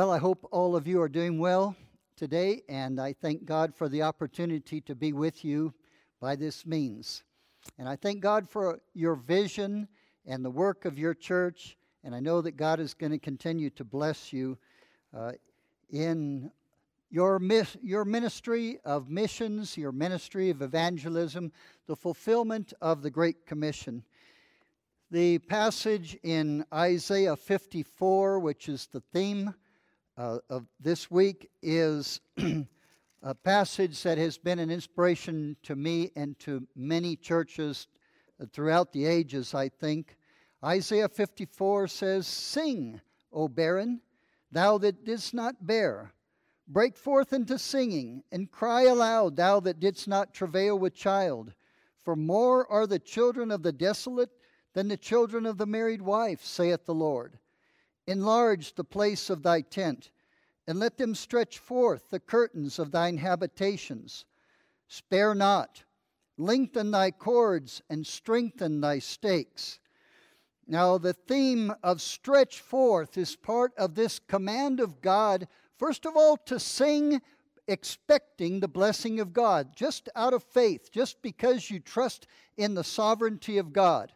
Well, I hope all of you are doing well today, and I thank God for the opportunity to be with you by this means. And I thank God for your vision and the work of your church, and I know that God is going to continue to bless you uh, in your, your ministry of missions, your ministry of evangelism, the fulfillment of the Great Commission. The passage in Isaiah 54, which is the theme uh, of this week, is a passage that has been an inspiration to me and to many churches throughout the ages, I think. Isaiah 54 says, Sing, O barren, thou that didst not bear. Break forth into singing, and cry aloud, thou that didst not travail with child. For more are the children of the desolate than the children of the married wife, saith the Lord. Enlarge the place of thy tent, and let them stretch forth the curtains of thine habitations. Spare not, lengthen thy cords, and strengthen thy stakes. Now, the theme of stretch forth is part of this command of God, first of all, to sing expecting the blessing of God, just out of faith, just because you trust in the sovereignty of God.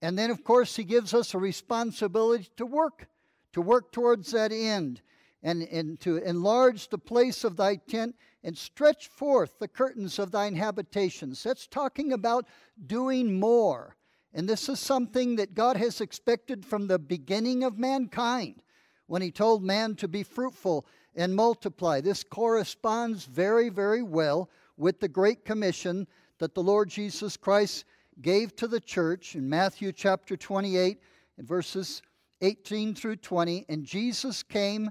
And then, of course, he gives us a responsibility to work, to work towards that end, and, and to enlarge the place of thy tent and stretch forth the curtains of thine habitations. That's talking about doing more. And this is something that God has expected from the beginning of mankind when he told man to be fruitful and multiply. This corresponds very, very well with the Great Commission that the Lord Jesus Christ gave to the church in Matthew chapter 28 and verses 18 through 20. And Jesus came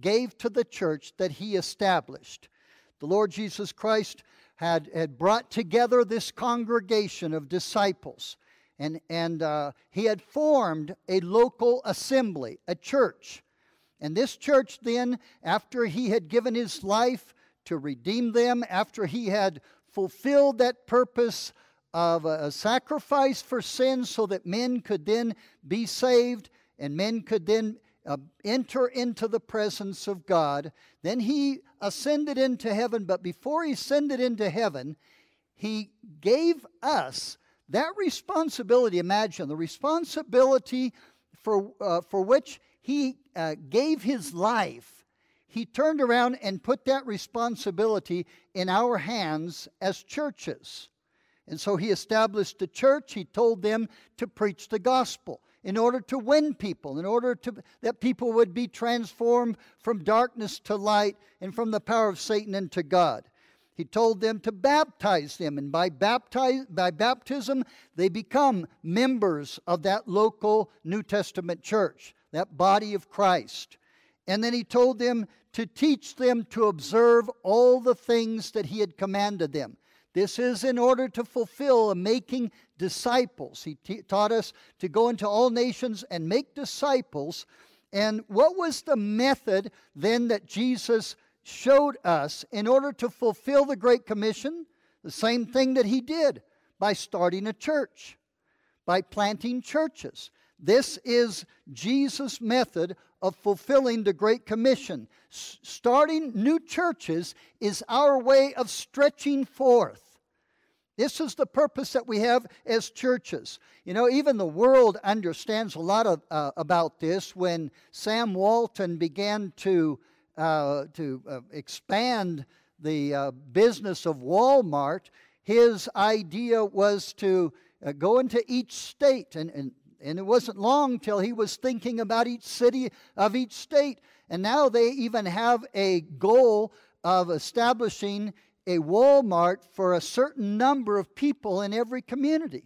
gave to the church that he established. The Lord Jesus Christ had, had brought together this congregation of disciples, and, and uh, he had formed a local assembly, a church. And this church, then, after he had given his life to redeem them, after he had fulfilled that purpose of a, sacrifice for sin so that men could then be saved and men could then uh, enter into the presence of God. Then he ascended into heaven, but before he ascended into heaven, he gave us that responsibility. Imagine the responsibility for, uh, for which he uh, gave his life. He turned around and put that responsibility in our hands as churches. And so he established a church. He told them to preach the gospel in order to win people, in order to, that people would be transformed from darkness to light and from the power of Satan into God. He told them to baptize them, and by, baptize, by baptism, they become members of that local New Testament church, that body of Christ. And then he told them to teach them to observe all the things that he had commanded them. This is in order to fulfill making disciples. He t- taught us to go into all nations and make disciples. And what was the method then that Jesus showed us in order to fulfill the Great Commission? The same thing that he did by starting a church, by planting churches. This is Jesus' method of fulfilling the Great Commission. S- starting new churches is our way of stretching forth. This is the purpose that we have as churches. You know, even the world understands a lot of, uh, about this when Sam Walton began to, uh, to uh, expand the uh, business of Walmart. His idea was to uh, go into each state and, and and it wasn't long till he was thinking about each city of each state. And now they even have a goal of establishing a Walmart for a certain number of people in every community.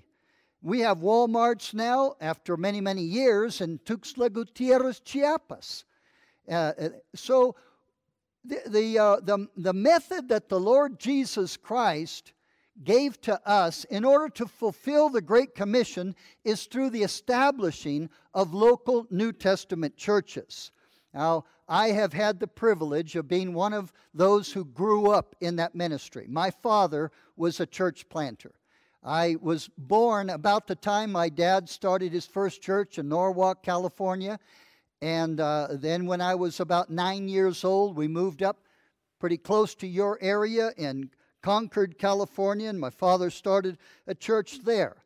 We have Walmarts now, after many, many years, in Tuxtla Gutierrez, Chiapas. Uh, uh so the, the, uh, the, the method that the Lord Jesus Christ gave to us in order to fulfill the Great Commission is through the establishing of local New Testament churches. Now, I have had the privilege of being one of those who grew up in that ministry. My father was a church planter. I was born about the time my dad started his first church in Norwalk, California. And uh, then, when I was about nine years old, we moved up pretty close to your area in Concord, California, and my father started a church there.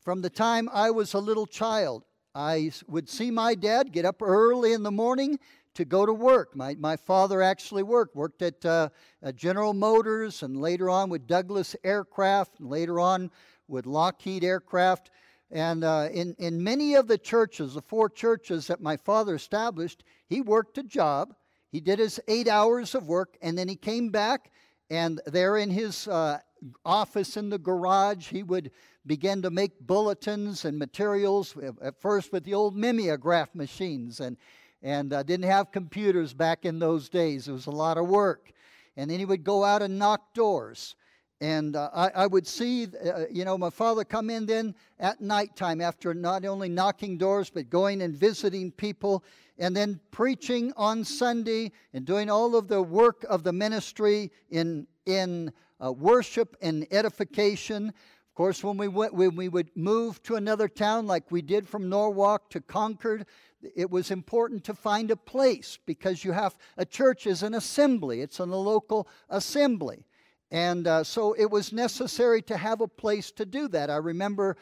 From the time I was a little child, I would see my dad get up early in the morning to go to work. My, my father actually worked, worked at uh, General Motors and later on with Douglas Aircraft and later on with Lockheed Aircraft. And uh, in, in many of the churches, the four churches that my father established, he worked a job. He did his eight hours of work, and then he came back, and there in his uh, office in the garage, he would begin to make bulletins and materials, at first with the old mimeograph machines. And, and uh, didn't have computers back in those days. It was a lot of work. And then he would go out and knock doors. And uh, I, I, would see, uh, you know, my father come in then at nighttime after not only knocking doors, but going and visiting people and then preaching on Sunday and doing all of the work of the ministry in, in uh, worship and edification. Of course, when we, went, when we would move to another town, like we did from Norwalk to Concord, it was important to find a place because you have a church is an assembly, it's in a local assembly. And uh, so it was necessary to have a place to do that. I remember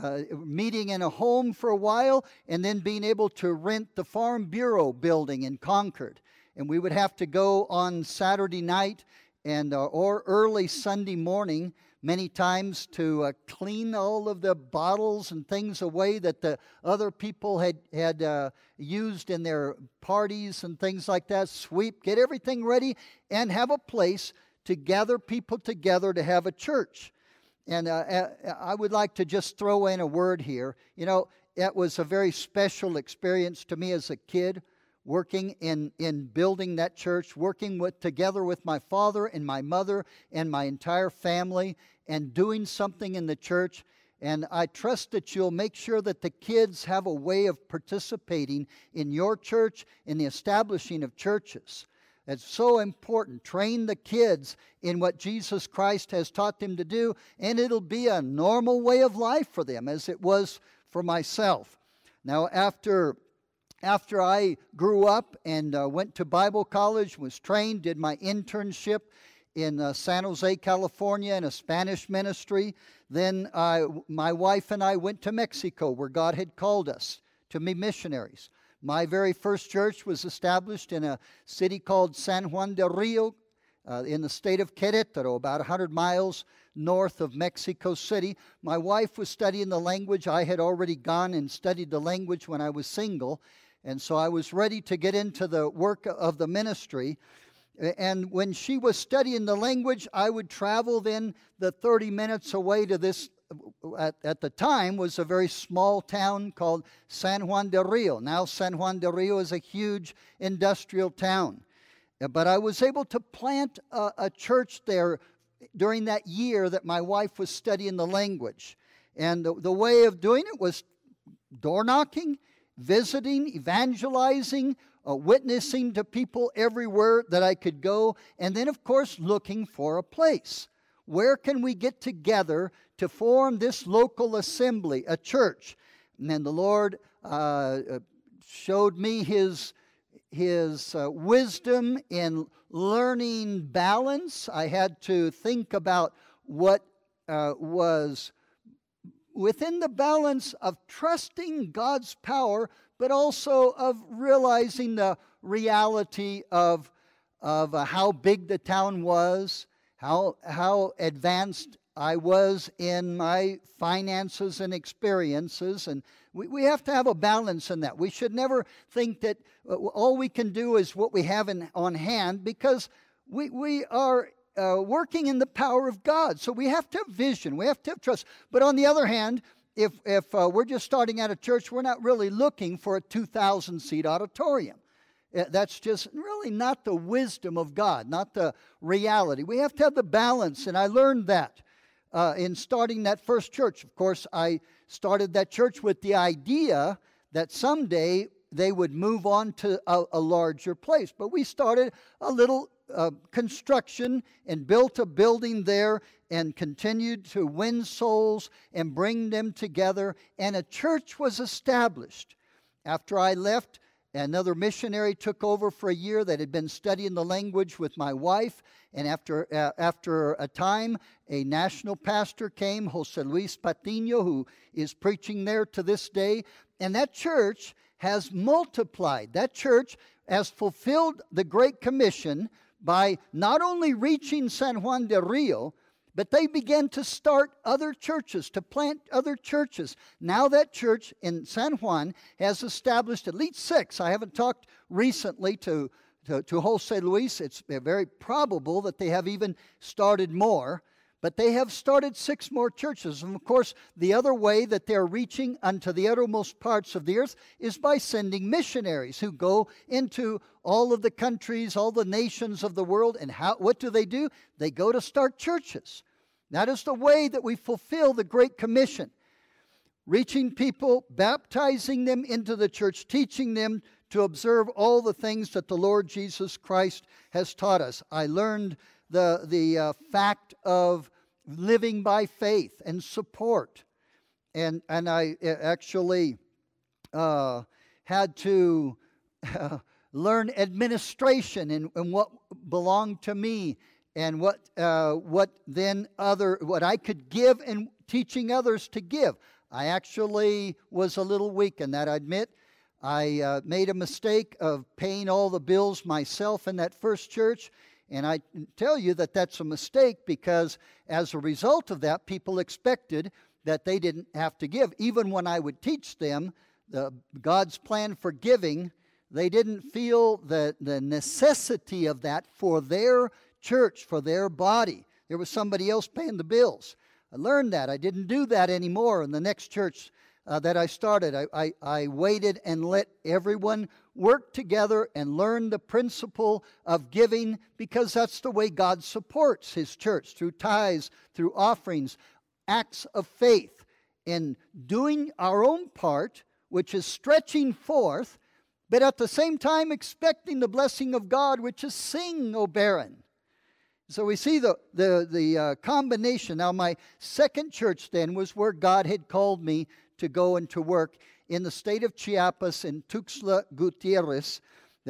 uh, meeting in a home for a while and then being able to rent the Farm Bureau building in Concord. And we would have to go on Saturday night and uh, or early Sunday morning many times to uh, clean all of the bottles and things away that the other people had, had uh, used in their parties and things like that, sweep, get everything ready, and have a place to gather people together to have a church. And uh, I would like to just throw in a word here. You know, it was a very special experience to me as a kid working in, in building that church, working with, together with my father and my mother and my entire family, and doing something in the church. And I trust that you'll make sure that the kids have a way of participating in your church, in the establishing of churches. It's so important. Train the kids in what Jesus Christ has taught them to do, and it'll be a normal way of life for them, as it was for myself. Now, after after I grew up and uh, went to Bible college, was trained, did my internship in uh, San Jose, California, in a Spanish ministry. Then uh, my wife and I went to Mexico, where God had called us to be missionaries. My very first church was established in a city called San Juan del Rio uh, in the state of Querétaro, about 100 miles north of Mexico City. My wife was studying the language. I had already gone and studied the language when I was single. And so I was ready to get into the work of the ministry. And when she was studying the language, I would travel then the 30 minutes away to this, at, at the time, was a very small town called San Juan del Rio. Now, San Juan del Rio is a huge industrial town. But I was able to plant a, a church there during that year that my wife was studying the language. And the, the way of doing it was door knocking visiting, evangelizing, uh, witnessing to people everywhere that I could go, and then, of course, looking for a place. Where can we get together to form this local assembly, a church? And then the Lord uh, uh showed me His, his uh, wisdom in learning balance. I had to think about what uh, was within the balance of trusting God's power, but also of realizing the reality of, of uh, how big the town was, how, how advanced I was in my finances and experiences. And we, we have to have a balance in that. We should never think that uh, all we can do is what we have in, on hand because we, we are uh, working in the power of God. So we have to have vision, we have to have trust. But on the other hand, if, if uh, we're just starting out a church, we're not really looking for a 2,000 seat auditorium. Uh, that's just really not the wisdom of God, not the reality. We have to have the balance, and I learned that uh, in starting that first church. Of course, I started that church with the idea that someday they would move on to a, a larger place. But we started a little uh, construction and built a building there and continued to win souls and bring them together. And a church was established. After I left, another missionary took over for a year that had been studying the language with my wife. And after, uh, after a time, a national pastor came, Jose Luis Patino, who is preaching there to this day. And that church has multiplied. That church has fulfilled the Great Commission by not only reaching San Juan de Rio, but they began to start other churches, to plant other churches. Now, that church in San Juan has established at least six. I haven't talked recently to, to, to Jose Luis. It's very probable that they have even started more. But they have started six more churches. And of course, the other way that they're reaching unto the uttermost parts of the earth is by sending missionaries who go into all of the countries, all the nations of the world. And how, what do they do? They go to start churches. That is the way that we fulfill the Great Commission. Reaching people, baptizing them into the church, teaching them to observe all the things that the Lord Jesus Christ has taught us. I learned the, the uh, fact of living by faith and support. And, and I uh, actually uh, had to uh, learn administration and, and what belonged to me and what, uh, what then other, what I could give and teaching others to give. I actually was a little weak in that, I admit. I uh, made a mistake of paying all the bills myself in that first church, and I tell you that that's a mistake because as a result of that, people expected that they didn't have to give. Even when I would teach them the, God's plan for giving, they didn't feel the, the necessity of that for their church, for their body. There was somebody else paying the bills. I learned that. I didn't do that anymore in the next church uh, that I started. I, I, I waited and let everyone work together and learn the principle of giving because that's the way God supports His church through tithes, through offerings, acts of faith, and doing our own part, which is stretching forth, but at the same time expecting the blessing of God, which is sing, O barren. So we see the, the, the uh, combination. Now, my second church then was where God had called me to go and to work in the state of Chiapas in Tuxtla Gutierrez,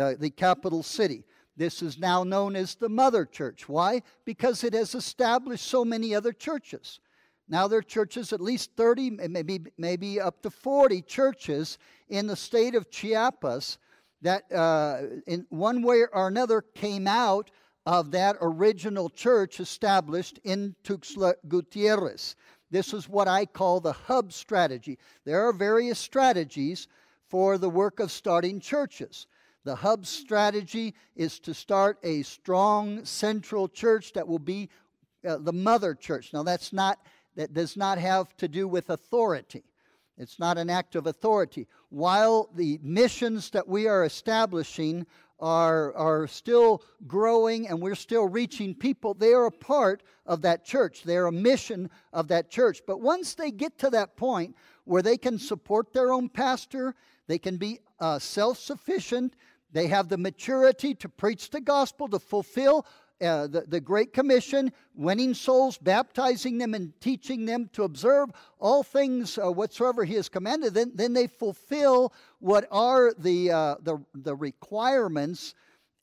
uh, the capital city. This is now known as the Mother Church. Why? Because it has established so many other churches. Now there are churches, at least 30, maybe, maybe up to 40 churches in the state of Chiapas that, uh, in one way or another, came out of that original church established in Tuxtla Gutierrez. This is what I call the hub strategy. There are various strategies for the work of starting churches. The hub strategy is to start a strong central church that will be uh, the mother church. Now that's not that does not have to do with authority. It's not an act of authority. While the missions that we are establishing are, are still growing and we're still reaching people, they are a part of that church. They're a mission of that church. But once they get to that point where they can support their own pastor, they can be uh, self sufficient, they have the maturity to preach the gospel, to fulfill uh, the, the Great Commission, winning souls, baptizing them, and teaching them to observe all things uh, whatsoever He has commanded, then, then they fulfill what are the, uh, the, the requirements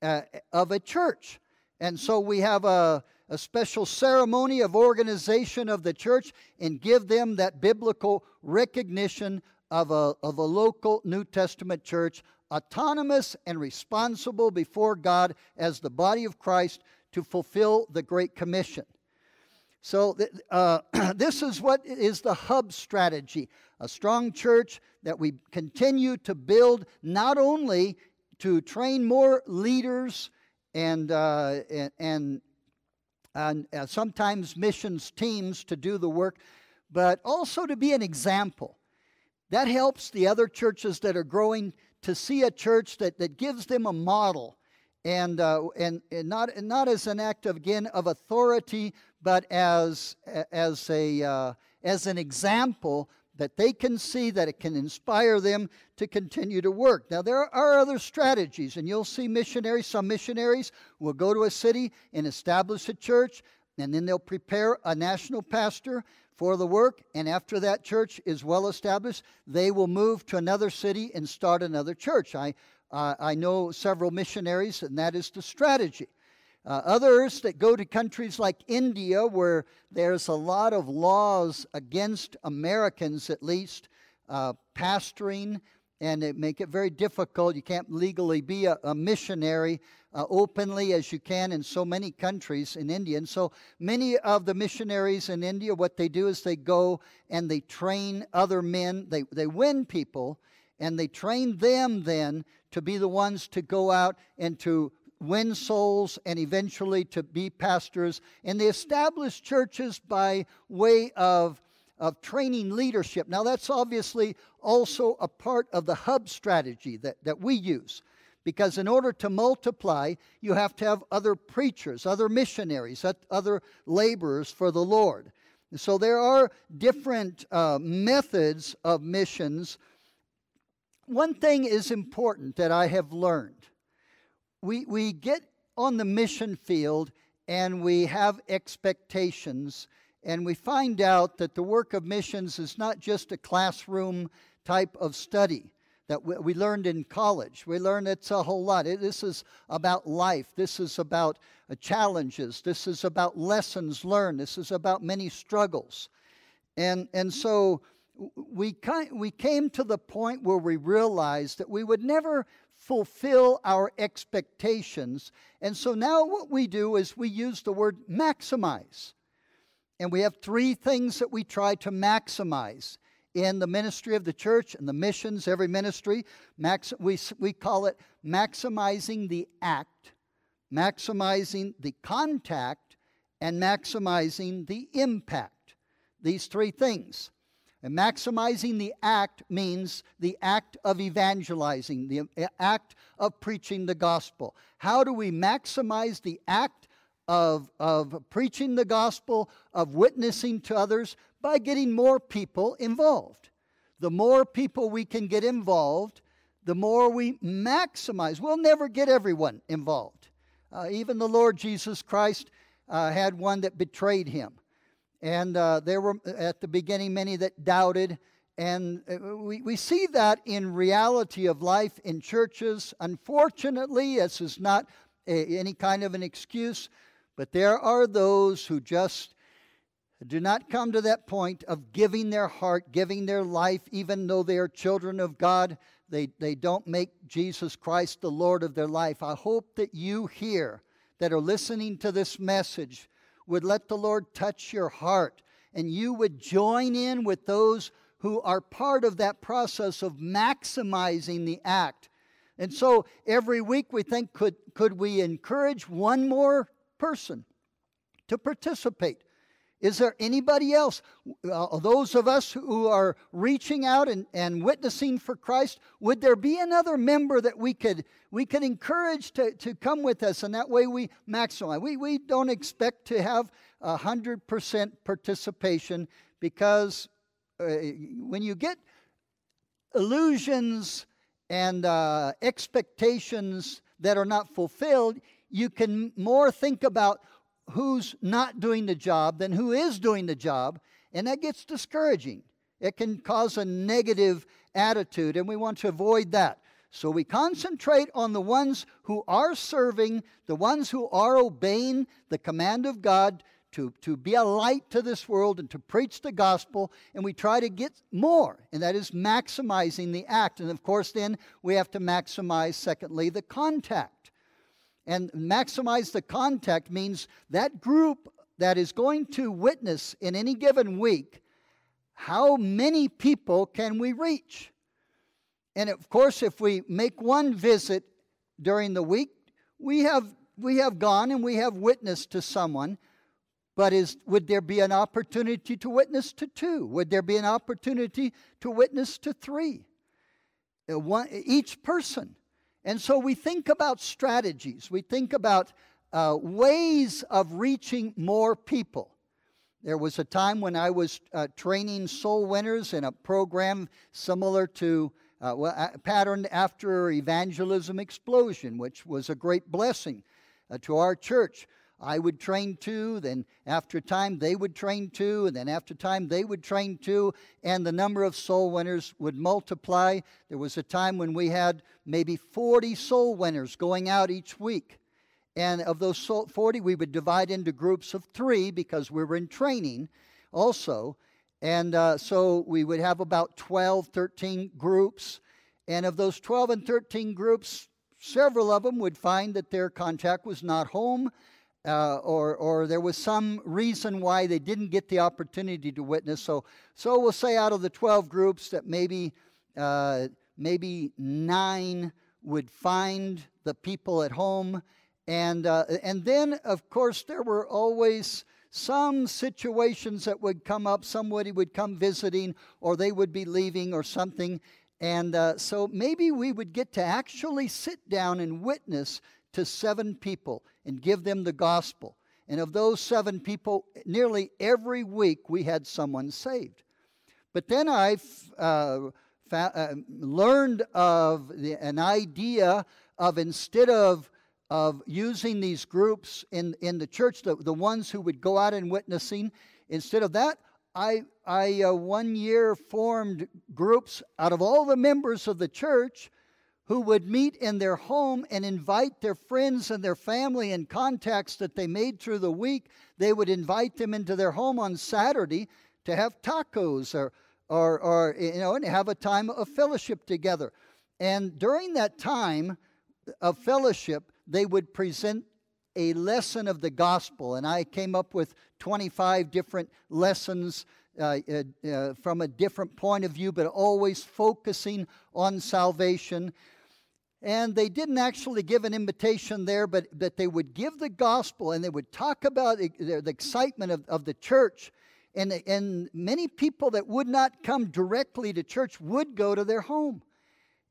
uh, of a church. And so we have a, a special ceremony of organization of the church and give them that biblical recognition of a, of a local New Testament church, autonomous and responsible before God as the body of Christ to fulfill the Great Commission. So, uh, this is what is the hub strategy a strong church that we continue to build not only to train more leaders and, uh, and, and, uh, sometimes missions teams to do the work, but also to be an example. That helps the other churches that are growing to see a church that, that gives them a model and, uh, and, and, not, not as an act of, again of authority, but as, as, a, uh, as an example that they can see that it can inspire them to continue to work. Now, there are other strategies, and you'll see missionaries, some missionaries will go to a city and establish a church, and then they'll prepare a national pastor for the work, and after that church is well established, they will move to another city and start another church. I, uh, I know several missionaries, and that is the strategy. Uh, others that go to countries like India, where there's a lot of laws against Americans, at least, uh, pastoring, and it make it very difficult. You can't legally be a, a missionary uh, openly as you can in so many countries in India. And so many of the missionaries in India, what they do is they go and they train other men. They, they win people and they train them then to be the ones to go out and to win souls and eventually to be pastors. And they establish churches by way of of training leadership. Now, that's obviously also a part of the hub strategy that, that we use. Because in order to multiply, you have to have other preachers, other missionaries, other laborers for the Lord. So there are different uh, methods of missions. One thing is important that I have learned. We, we get on the mission field and we have expectations and we find out that the work of missions is not just a classroom type of study that we learned in college. We learn it's a whole lot. This is about life. This is about uh, challenges. This is about lessons learned. This is about many struggles. And, and so we, we came to the point where we realized that we would never fulfill our expectations. And so now what we do is we use the word maximize. And we have three things that we try to maximize in the ministry of the church and the missions, every ministry. Max, we, we call it maximizing the act, maximizing the contact, and maximizing the impact. These three things. And maximizing the act means the act of evangelizing, the act of preaching the gospel. How do we maximize the act of, of preaching the gospel, of witnessing to others by getting more people involved. The more people we can get involved, the more we maximize. We'll never get everyone involved. Uh, even the Lord Jesus Christ uh, had one that betrayed him. And uh, there were at the beginning many that doubted. And uh, we, we see that in reality of life in churches. Unfortunately, this is not a, any kind of an excuse. But there are those who just do not come to that point of giving their heart, giving their life, even though they are children of God. They, they don't make Jesus Christ the Lord of their life. I hope that you here that are listening to this message would let the Lord touch your heart and you would join in with those who are part of that process of maximizing the act. And so every week we think, could, could we encourage one more person to participate. Is there anybody else? Uh, those of us who are reaching out and, and witnessing for Christ, would there be another member that we could we could encourage to, to come with us and that way we maximize? We, we don't expect to have a hundred percent participation because uh, when you get illusions and uh, expectations that are not fulfilled, you can more think about who's not doing the job than who is doing the job, and that gets discouraging. It can cause a negative attitude, and we want to avoid that. So we concentrate on the ones who are serving, the ones who are obeying the command of God to, to be a light to this world and to preach the gospel, and we try to get more, and that is maximizing the act. And of course, then we have to maximize, secondly, the contact. And maximize the contact means that group that is going to witness in any given week, how many people can we reach? And of course, if we make one visit during the week, we have, we have gone and we have witnessed to someone. But is, would there be an opportunity to witness to two? Would there be an opportunity to witness to three? uh, one, each person. And so we think about strategies, we think about uh, ways of reaching more people. There was a time when I was uh, training soul winners in a program similar to, uh, well, patterned after Evangelism Explosion, which was a great blessing uh, to our church. I would train two, then after time they would train two, and then after time they would train two, and the number of soul winners would multiply. There was a time when we had maybe 40 soul winners going out each week. And of those 40, we would divide into groups of three because we were in training also. And uh, so we would have about 12, 13 groups. And of those 12 and 13 groups, several of them would find that their contact was not home uh, or, or there was some reason why they didn't get the opportunity to witness. So, so we'll say out of the 12 groups that maybe, uh, maybe nine would find the people at home. And, uh, and then, of course, there were always some situations that would come up. Somebody would come visiting, or they would be leaving, or something. And uh, so maybe we would get to actually sit down and witness to seven people and give them the gospel. And of those seven people, nearly every week we had someone saved. But then I uh, uh, learned of the, an idea of instead of of using these groups in, in the church, the, the ones who would go out and witnessing, instead of that, I, I uh, one year formed groups out of all the members of the church who would meet in their home and invite their friends and their family and contacts that they made through the week. They would invite them into their home on Saturday to have tacos or, or, or you know, and have a time of fellowship together. And during that time of fellowship, they would present a lesson of the gospel. And I came up with 25 different lessons uh, uh, uh, from a different point of view, but always focusing on salvation. And they didn't actually give an invitation there, but, but they would give the gospel and they would talk about the, the excitement of, of the church. And, and many people that would not come directly to church would go to their home.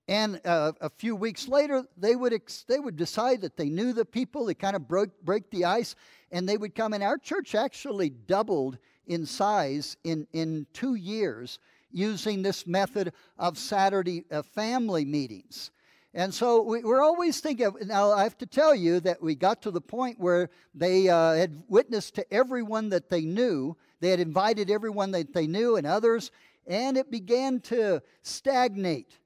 And uh, a few weeks later, they would, ex- they would decide that they knew the people, they kind of broke, break the ice, and they would come. And our church actually doubled in size in, in two years using this method of Saturday uh, family meetings. And so we, are always thinking, of, now I have to tell you that we got to the point where they uh, had witnessed to everyone that they knew. They had invited everyone that they knew and others, and it began to stagnate.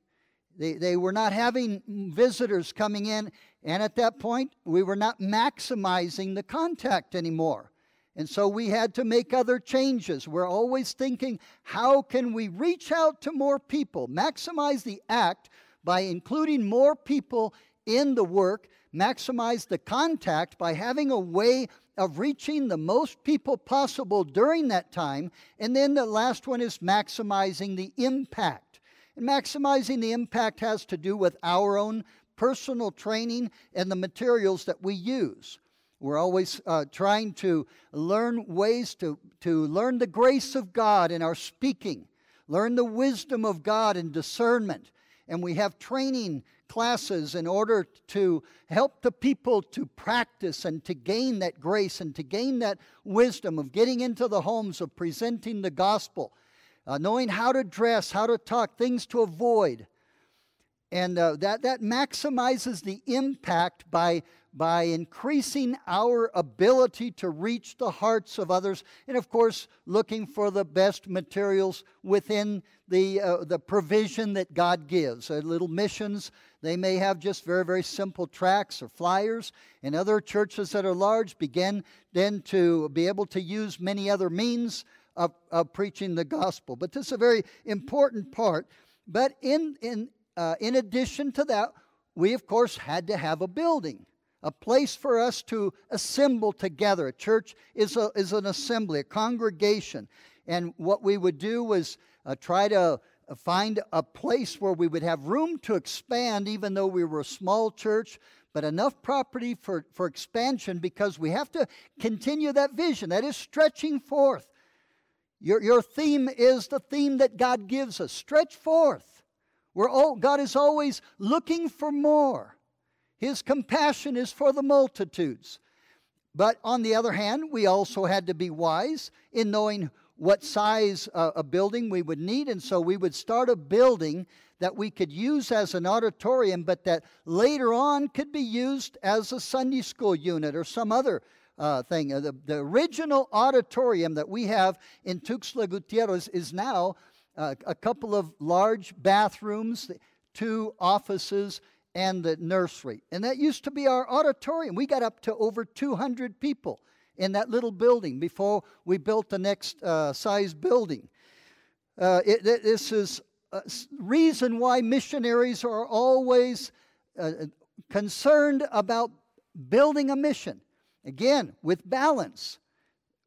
They, they were not having visitors coming in, and at that point, we were not maximizing the contact anymore. And so we had to make other changes. We're always thinking, how can we reach out to more people, maximize the act by including more people in the work, maximize the contact by having a way of reaching the most people possible during that time. And then the last one is maximizing the impact. And maximizing the impact has to do with our own personal training and the materials that we use. We're always uh, trying to learn ways to, to learn the grace of God in our speaking, learn the wisdom of God in discernment, and we have training classes in order to help the people to practice and to gain that grace and to gain that wisdom of getting into the homes, of presenting the gospel, uh, knowing how to dress, how to talk, things to avoid. And uh, that, that maximizes the impact by by increasing our ability to reach the hearts of others, and of course, looking for the best materials within the, uh, the provision that God gives. Uh, little missions, they may have just very, very simple tracts or flyers, and other churches that are large begin then to be able to use many other means of, of preaching the gospel. But this is a very important part. But in, in, uh, in addition to that, we of course had to have a building a place for us to assemble together. A church is, a, is an assembly, a congregation. And what we would do was uh, try to uh, find a place where we would have room to expand, even though we were a small church, but enough property for, for expansion because we have to continue that vision. That is stretching forth. Your, your theme is the theme that God gives us stretch forth. We're all, God is always looking for more. His compassion is for the multitudes. But on the other hand, we also had to be wise in knowing what size uh, a building we would need. And so we would start a building that we could use as an auditorium, but that later on could be used as a Sunday school unit or some other uh, thing. Uh, the, the original auditorium that we have in Tuxtla Gutierrez is now uh, a couple of large bathrooms, two offices, and the nursery. And that used to be our auditorium. We got up to over 200 people in that little building before we built the next uh, size building. Uh, it, it, this is a reason why missionaries are always uh, concerned about building a mission. Again, with balance.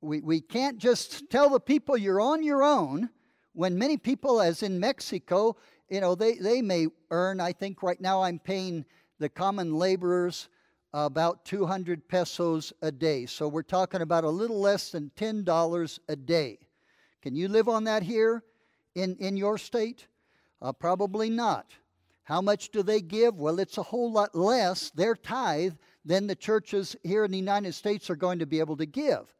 We, we can't just tell the people you're on your own when many people, as in Mexico, you know, they, they may earn, I think right now I'm paying the common laborers about 200 pesos a day. So we're talking about a little less than $10 a day. Can you live on that here in, in your state? Uh, probably not. How much do they give? Well, it's a whole lot less, their tithe, than the churches here in the United States are going to be able to give.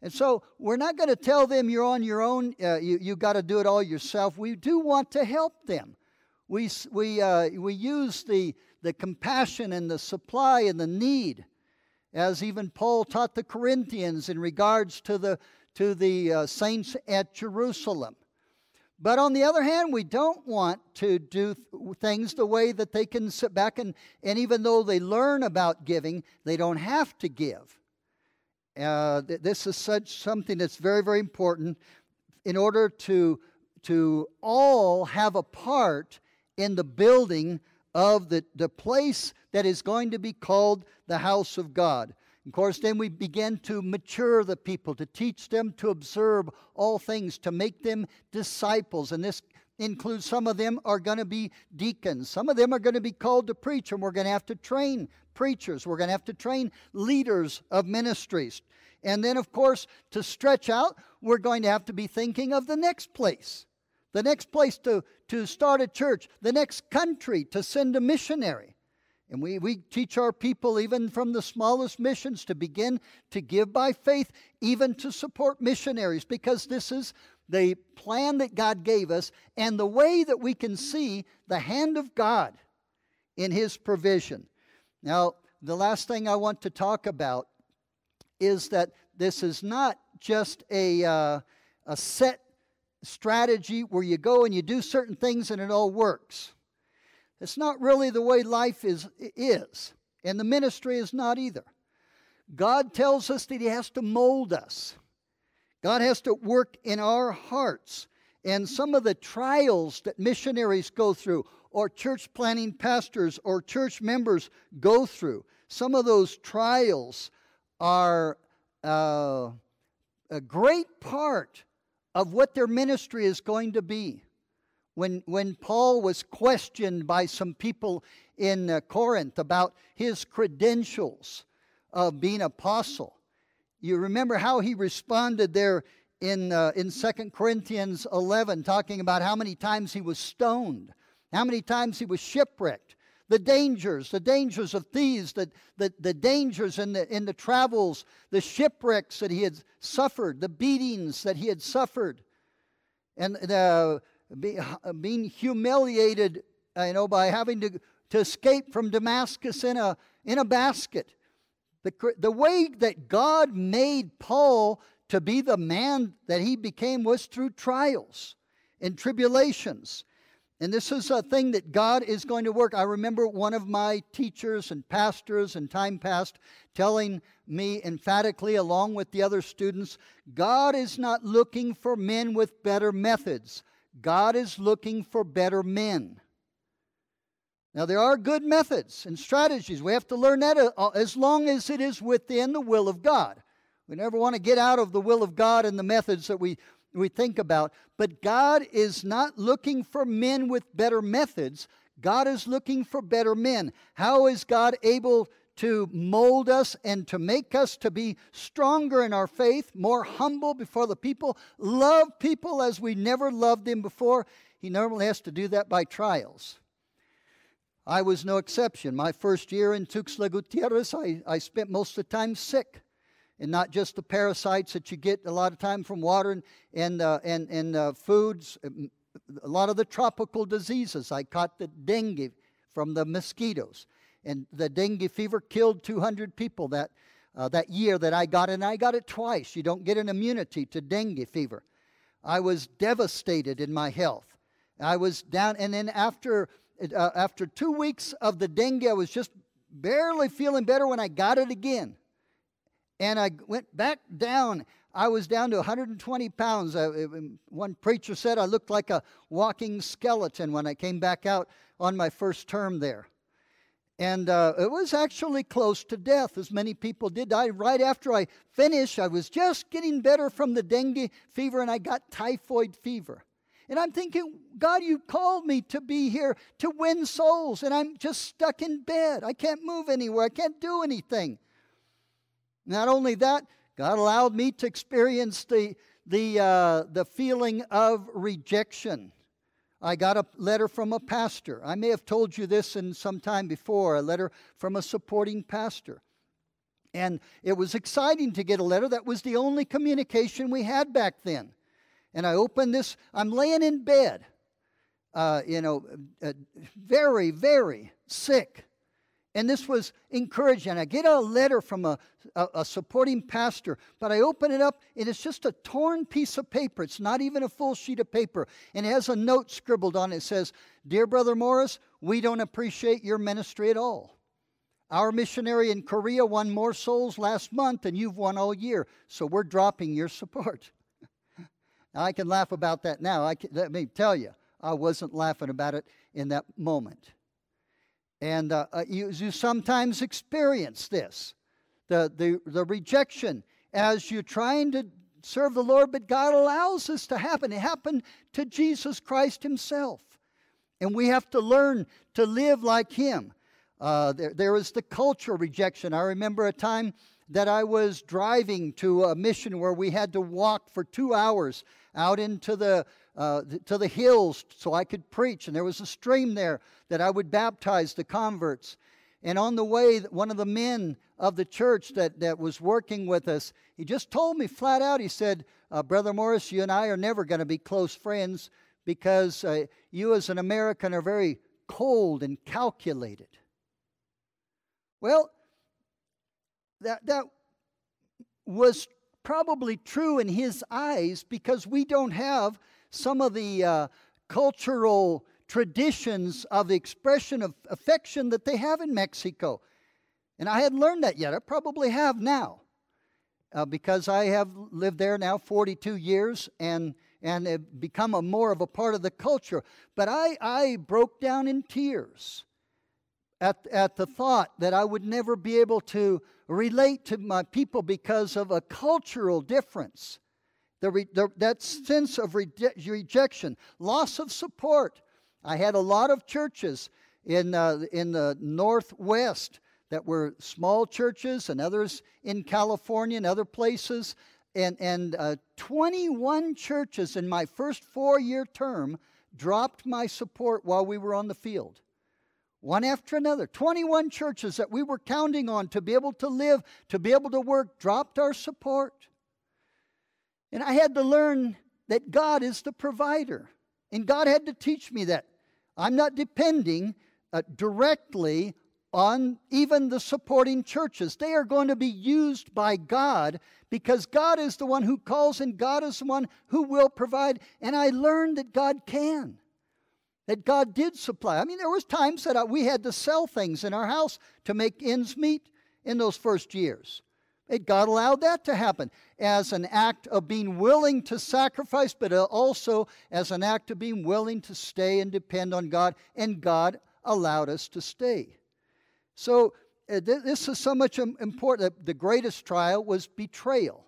And so we're not going to tell them you're on your own, uh, you, you got to do it all yourself. We do want to help them. We, we, uh, we use the, the compassion and the supply and the need, as even Paul taught the Corinthians in regards to the, to the uh, saints at Jerusalem. But on the other hand, we don't want to do things the way that they can sit back and, and even though they learn about giving, they don't have to give. Uh, th- this is such something that's very, very important in order to, to all have a part in the building of the, the place that is going to be called the house of God. Of course, then we begin to mature the people, to teach them to observe all things, to make them disciples. And this includes some of them are going to be deacons, some of them are going to be called to preach, and we're going to have to train preachers. We're going to have to train leaders of ministries. And then, of course, to stretch out, we're going to have to be thinking of the next place, the next place to, to start a church, the next country to send a missionary. And we, we teach our people, even from the smallest missions, to begin to give by faith, even to support missionaries, because this is the plan that God gave us and the way that we can see the hand of God in His provision. Now, the last thing I want to talk about is that this is not just a, uh, a set strategy where you go and you do certain things and it all works. It's not really the way life is, is, and the ministry is not either. God tells us that He has to mold us. God has to work in our hearts. And some of the trials that missionaries go through, or church planting pastors, or church members go through, some of those trials are uh, a great part of what their ministry is going to be. When, when Paul was questioned by some people in uh, Corinth about his credentials of being apostle, you remember how he responded there in, uh, in 2 Corinthians 11, talking about how many times he was stoned, how many times he was shipwrecked, the dangers, the dangers of thieves, the, the, the dangers in the, in the travels, the shipwrecks that he had suffered, the beatings that he had suffered, and the, be, being humiliated, uh, you know, by having to, to escape from Damascus in a, in a basket. The, the way that God made Paul to be the man that he became was through trials and tribulations. And this is a thing that God is going to work. I remember one of my teachers and pastors in time past telling me emphatically, along with the other students, God is not looking for men with better methods. God is looking for better men. Now, there are good methods and strategies. We have to learn that uh, as long as it is within the will of God. We never want to get out of the will of God and the methods that we we think about. But God is not looking for men with better methods. God is looking for better men. How is God able to mold us and to make us to be stronger in our faith, more humble before the people, love people as we never loved them before. He normally has to do that by trials. I was no exception. My first year in Tuxtla Gutierrez, I, I spent most of the time sick. And not just the parasites that you get a lot of time from water and, and, uh, and, and uh, foods, um, a lot of the tropical diseases. I caught the dengue from the mosquitoes. And the dengue fever killed 200 people that, uh, that year that I got it, and I got it twice. You don't get an immunity to dengue fever. I was devastated in my health. I was down, and then after uh, after two weeks of the dengue, I was just barely feeling better when I got it again. And I went back down. I was down to 120 pounds. Uh, one preacher said I looked like a walking skeleton when I came back out on my first term there. And uh, it was actually close to death, as many people did. Right after I finished, I was just getting better from the dengue fever, and I got typhoid fever. And I'm thinking, God, you called me to be here to win souls, and I'm just stuck in bed. I can't move anywhere, I can't do anything. Not only that, God allowed me to experience the, the, uh, the feeling of rejection. I got a letter from a pastor. I may have told you this in some time before, a letter from a supporting pastor. And it was exciting to get a letter. That was the only communication we had back then and I opened this. I'm laying in bed, uh, you know, uh, very, very sick. And this was encouraging. I get a letter from a, a, a, supporting pastor, but I open it up and it's just a torn piece of paper. It's not even a full sheet of paper. And it has a note scribbled on it. It says, Dear Brother Morris, we don't appreciate your ministry at all. Our missionary in Korea won more souls last month than you've won all year, so we're dropping your support. I can laugh about that now. I can, let me tell you, I wasn't laughing about it in that moment. And uh, uh, you, you, sometimes experience this the, the, the rejection as you're trying to serve the Lord, but God allows this to happen. It happened to Jesus Christ Himself. And we have to learn to live like Him. Uh, there, there is the cultural rejection. I remember a time that I was driving to a mission where we had to walk for two hours out into the, uh, to the hills so I could preach. And there was a stream there that I would baptize the converts. And on the way, one of the men of the church that, that was working with us, he just told me flat out, he said, uh, Brother Morris, you and I are never going to be close friends because uh, you as an American are very cold and calculated. Well, that, that was probably true in his eyes because we don't have some of the uh, cultural traditions of expression of affection that they have in Mexico. And I hadn't learned that yet. I probably have now uh, because I have lived there now 42 years and and have become a more of a part of the culture. But I, I broke down in tears at, at the thought that I would never be able to relate to my people because of a cultural difference. The, re, the, that sense of re, rejection, loss of support. I had a lot of churches in, uh, in the Northwest that were small churches and others in California and other places. And, and uh, 21 churches in my first four year term dropped my support while we were on the field one after another. 21 churches that we were counting on to be able to live, to be able to work, dropped our support. And I had to learn that God is the provider. And God had to teach me that. I'm not depending uh, directly on even the supporting churches. They are going to be used by God because God is the one who calls and God is the one who will provide. And I learned that God can that God did supply. I mean, there was times that uh, we had to sell things in our house to make ends meet in those first years. And God allowed that to happen as an act of being willing to sacrifice, but also as an act of being willing to stay and depend on God. And God allowed us to stay. So uh, this is so much important. The greatest trial was betrayal.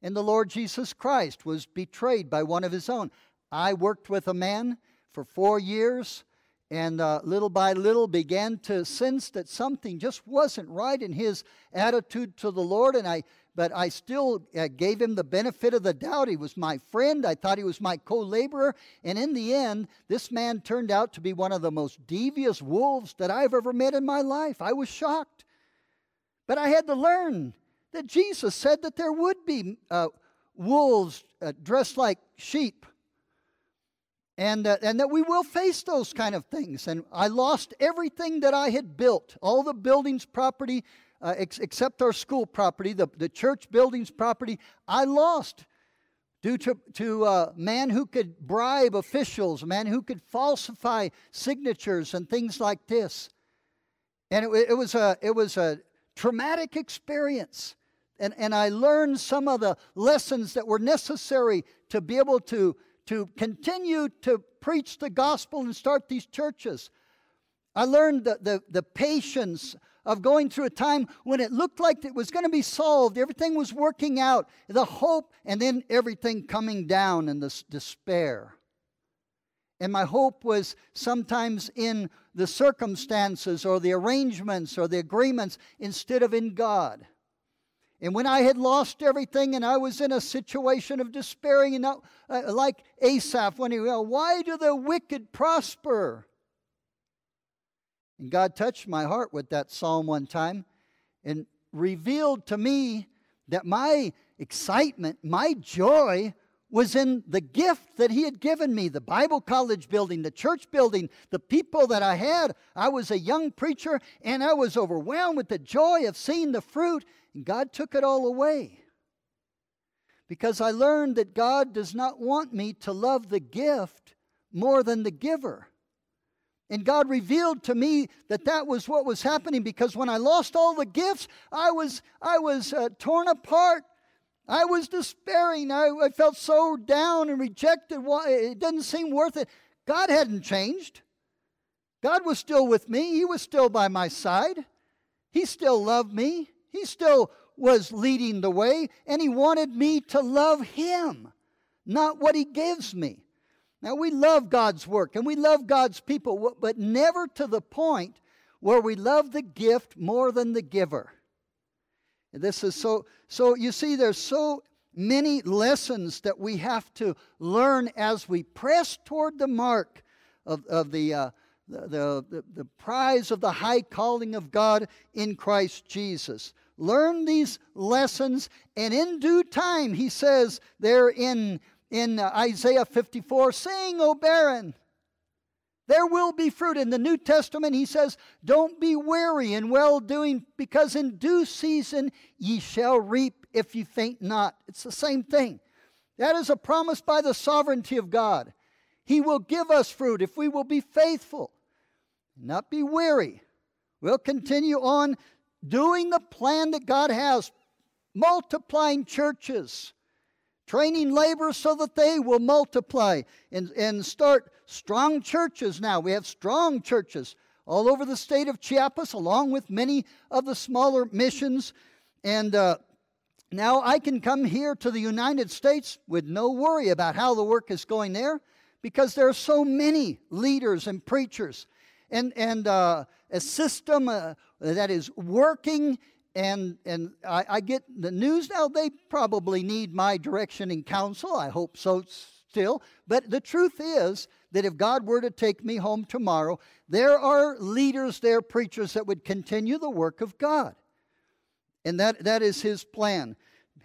And the Lord Jesus Christ was betrayed by one of his own. I worked with a man for four years, and uh, little by little began to sense that something just wasn't right in his attitude to the Lord. And I, but I still uh, gave him the benefit of the doubt. He was my friend. I thought he was my co-laborer. And in the end, this man turned out to be one of the most devious wolves that I've ever met in my life. I was shocked, but I had to learn that Jesus said that there would be uh, wolves uh, dressed like sheep and, uh, and that we will face those kind of things. And I lost everything that I had built, all the buildings, property, uh, ex- except our school property, the, the church buildings property, I lost due to, to a uh, man who could bribe officials, a man who could falsify signatures and things like this. And it, it, was, a, it was a traumatic experience. And, and I learned some of the lessons that were necessary to be able to to continue to preach the gospel and start these churches. I learned the, the, the patience of going through a time when it looked like it was going to be solved, everything was working out, the hope, and then everything coming down in this despair. And my hope was sometimes in the circumstances or the arrangements or the agreements instead of in God. And when I had lost everything and I was in a situation of despairing, and uh, like Asaph, when he, well, why do the wicked prosper? And God touched my heart with that psalm one time and revealed to me that my excitement, my joy was in the gift that He had given me the Bible college building, the church building, the people that I had. I was a young preacher and I was overwhelmed with the joy of seeing the fruit and God took it all away. Because I learned that God does not want me to love the gift more than the giver. And God revealed to me that that was what was happening because when I lost all the gifts, I was, I was uh, torn apart. I was despairing. I, I felt so down and rejected. It didn't seem worth it. God hadn't changed. God was still with me. He was still by my side. He still loved me. He still was leading the way, and he wanted me to love him, not what he gives me. Now, we love God's work and we love God's people, but never to the point where we love the gift more than the giver. This is so, so you see, there's so many lessons that we have to learn as we press toward the mark of, of the, uh, the, the, the prize of the high calling of God in Christ Jesus. Learn these lessons, and in due time, he says there in, in Isaiah 54, saying, O barren, there will be fruit. In the New Testament, he says, Don't be weary in well doing, because in due season ye shall reap if ye faint not. It's the same thing. That is a promise by the sovereignty of God. He will give us fruit if we will be faithful not be weary. We'll continue on doing the plan that God has, multiplying churches, training laborers so that they will multiply and, and start strong churches now. We have strong churches all over the state of Chiapas, along with many of the smaller missions. And uh, now I can come here to the United States with no worry about how the work is going there because there are so many leaders and preachers and, and uh, a system uh, that is working. And, and I, I get the news now, they probably need my direction and counsel. I hope so still. But the truth is that if God were to take me home tomorrow, there are leaders there, preachers that would continue the work of God. And that, that is his plan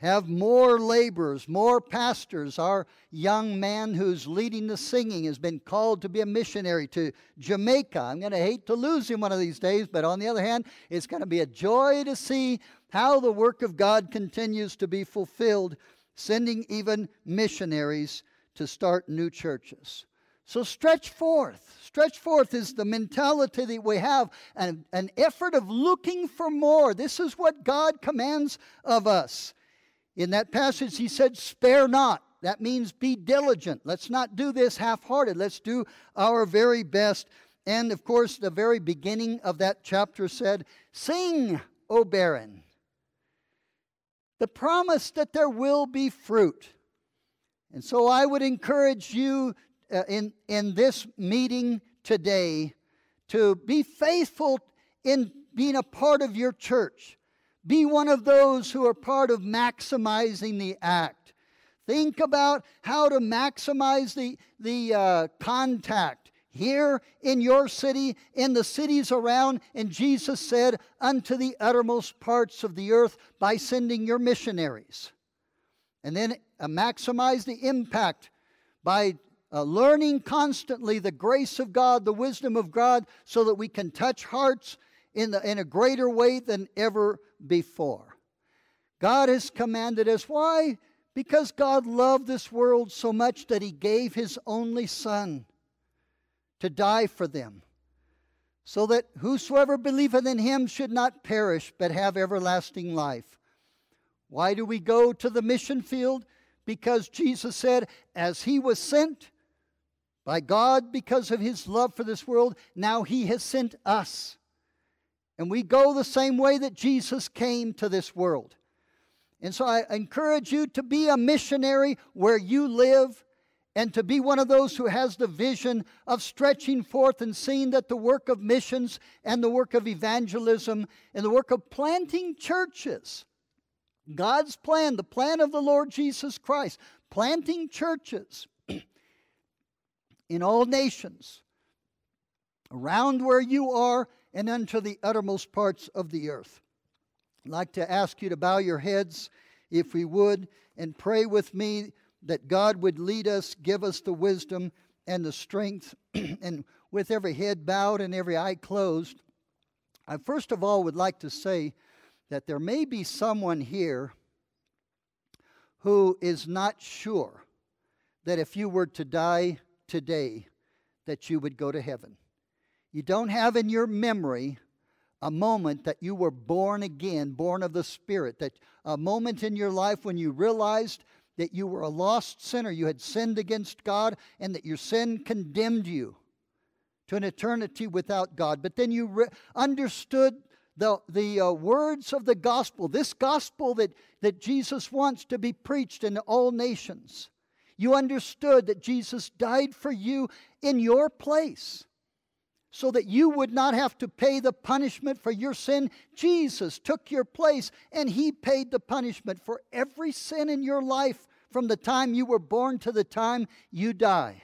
have more laborers, more pastors. Our young man who's leading the singing has been called to be a missionary to Jamaica. I'm going to hate to lose him one of these days, but on the other hand, it's going to be a joy to see how the work of God continues to be fulfilled, sending even missionaries to start new churches. So stretch forth. Stretch forth is the mentality that we have, an, an effort of looking for more. This is what God commands of us. In that passage, he said, Spare not. That means be diligent. Let's not do this half hearted. Let's do our very best. And of course, the very beginning of that chapter said, Sing, O barren. The promise that there will be fruit. And so I would encourage you uh, in, in this meeting today to be faithful in being a part of your church. Be one of those who are part of maximizing the act. Think about how to maximize the, the uh, contact here in your city, in the cities around. And Jesus said, unto the uttermost parts of the earth by sending your missionaries. And then uh, maximize the impact by uh, learning constantly the grace of God, the wisdom of God, so that we can touch hearts in, the, in a greater way than ever before. God has commanded us. Why? Because God loved this world so much that He gave His only Son to die for them, so that whosoever believeth in Him should not perish, but have everlasting life. Why do we go to the mission field? Because Jesus said, as He was sent by God because of His love for this world, now He has sent us. And we go the same way that Jesus came to this world. And so I encourage you to be a missionary where you live and to be one of those who has the vision of stretching forth and seeing that the work of missions and the work of evangelism and the work of planting churches, God's plan, the plan of the Lord Jesus Christ, planting churches in all nations around where you are and unto the uttermost parts of the earth. I'd like to ask you to bow your heads, if we would, and pray with me that God would lead us, give us the wisdom and the strength. and with every head bowed and every eye closed, I first of all would like to say that there may be someone here who is not sure that if you were to die today, that you would go to heaven. You don't have in your memory a moment that you were born again, born of the Spirit, that a moment in your life when you realized that you were a lost sinner, you had sinned against God, and that your sin condemned you to an eternity without God. But then you re- understood the, the uh, words of the gospel, this gospel that, that Jesus wants to be preached in all nations. You understood that Jesus died for you in your place so that you would not have to pay the punishment for your sin. Jesus took your place and he paid the punishment for every sin in your life from the time you were born to the time you die.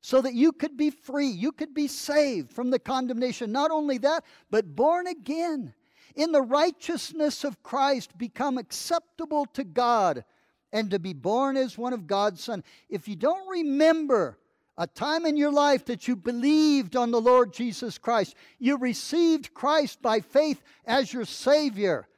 So that you could be free, you could be saved from the condemnation. Not only that, but born again in the righteousness of Christ, become acceptable to God and to be born as one of God's Son. If you don't remember a time in your life that you believed on the Lord Jesus Christ. You received Christ by faith as your Savior.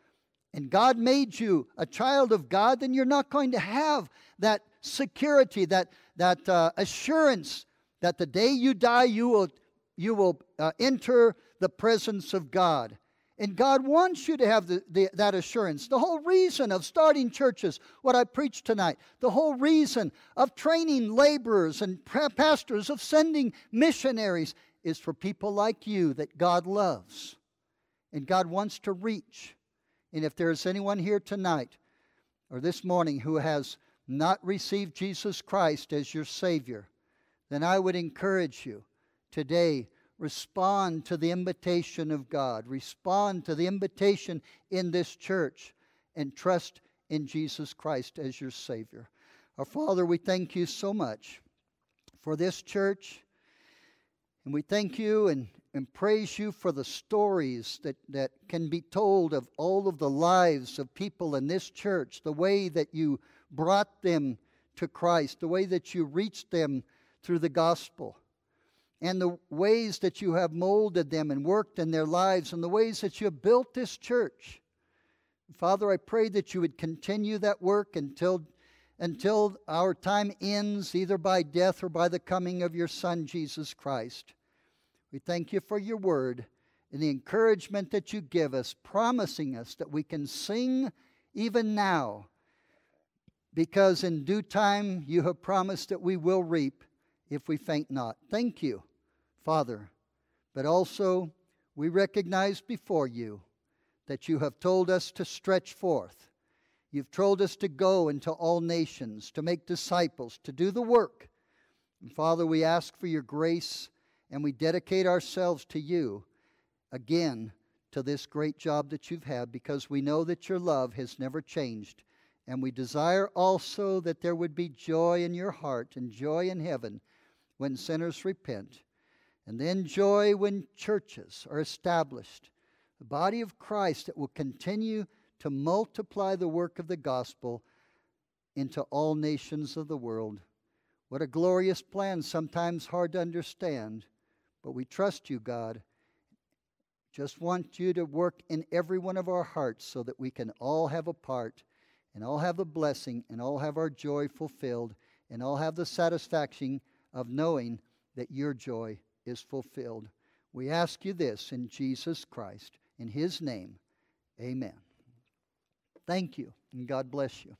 And God made you a child of God, then you're not going to have that security, that, that uh, assurance that the day you die, you will, you will uh, enter the presence of God. And God wants you to have the, the, that assurance. The whole reason of starting churches, what I preached tonight, the whole reason of training laborers and pastors, of sending missionaries, is for people like you that God loves and God wants to reach. And if there's anyone here tonight or this morning who has not received Jesus Christ as your Savior, then I would encourage you today respond to the invitation of God, respond to the invitation in this church, and trust in Jesus Christ as your Savior. Our Father, we thank you so much for this church, and we thank you and, and praise you for the stories that, that can be told of all of the lives of people in this church, the way that you brought them to Christ, the way that you reached them through the gospel and the ways that you have molded them and worked in their lives and the ways that you have built this church. Father, I pray that you would continue that work until, until our time ends, either by death or by the coming of your Son, Jesus Christ. We thank you for your word and the encouragement that you give us, promising us that we can sing even now, because in due time you have promised that we will reap if we faint not. Thank you, Father. But also, we recognize before you that you have told us to stretch forth. You've told us to go into all nations, to make disciples, to do the work. And Father, we ask for your grace and we dedicate ourselves to you again to this great job that you've had because we know that your love has never changed. And we desire also that there would be joy in your heart and joy in heaven when sinners repent. And then joy when churches are established, the body of Christ that will continue to multiply the work of the gospel into all nations of the world. What a glorious plan, sometimes hard to understand, but we trust you, God. Just want you to work in every one of our hearts so that we can all have a part and all have the blessing and all have our joy fulfilled and all have the satisfaction of knowing that your joy is fulfilled. We ask you this in Jesus Christ. In his name, amen. Thank you, and God bless you.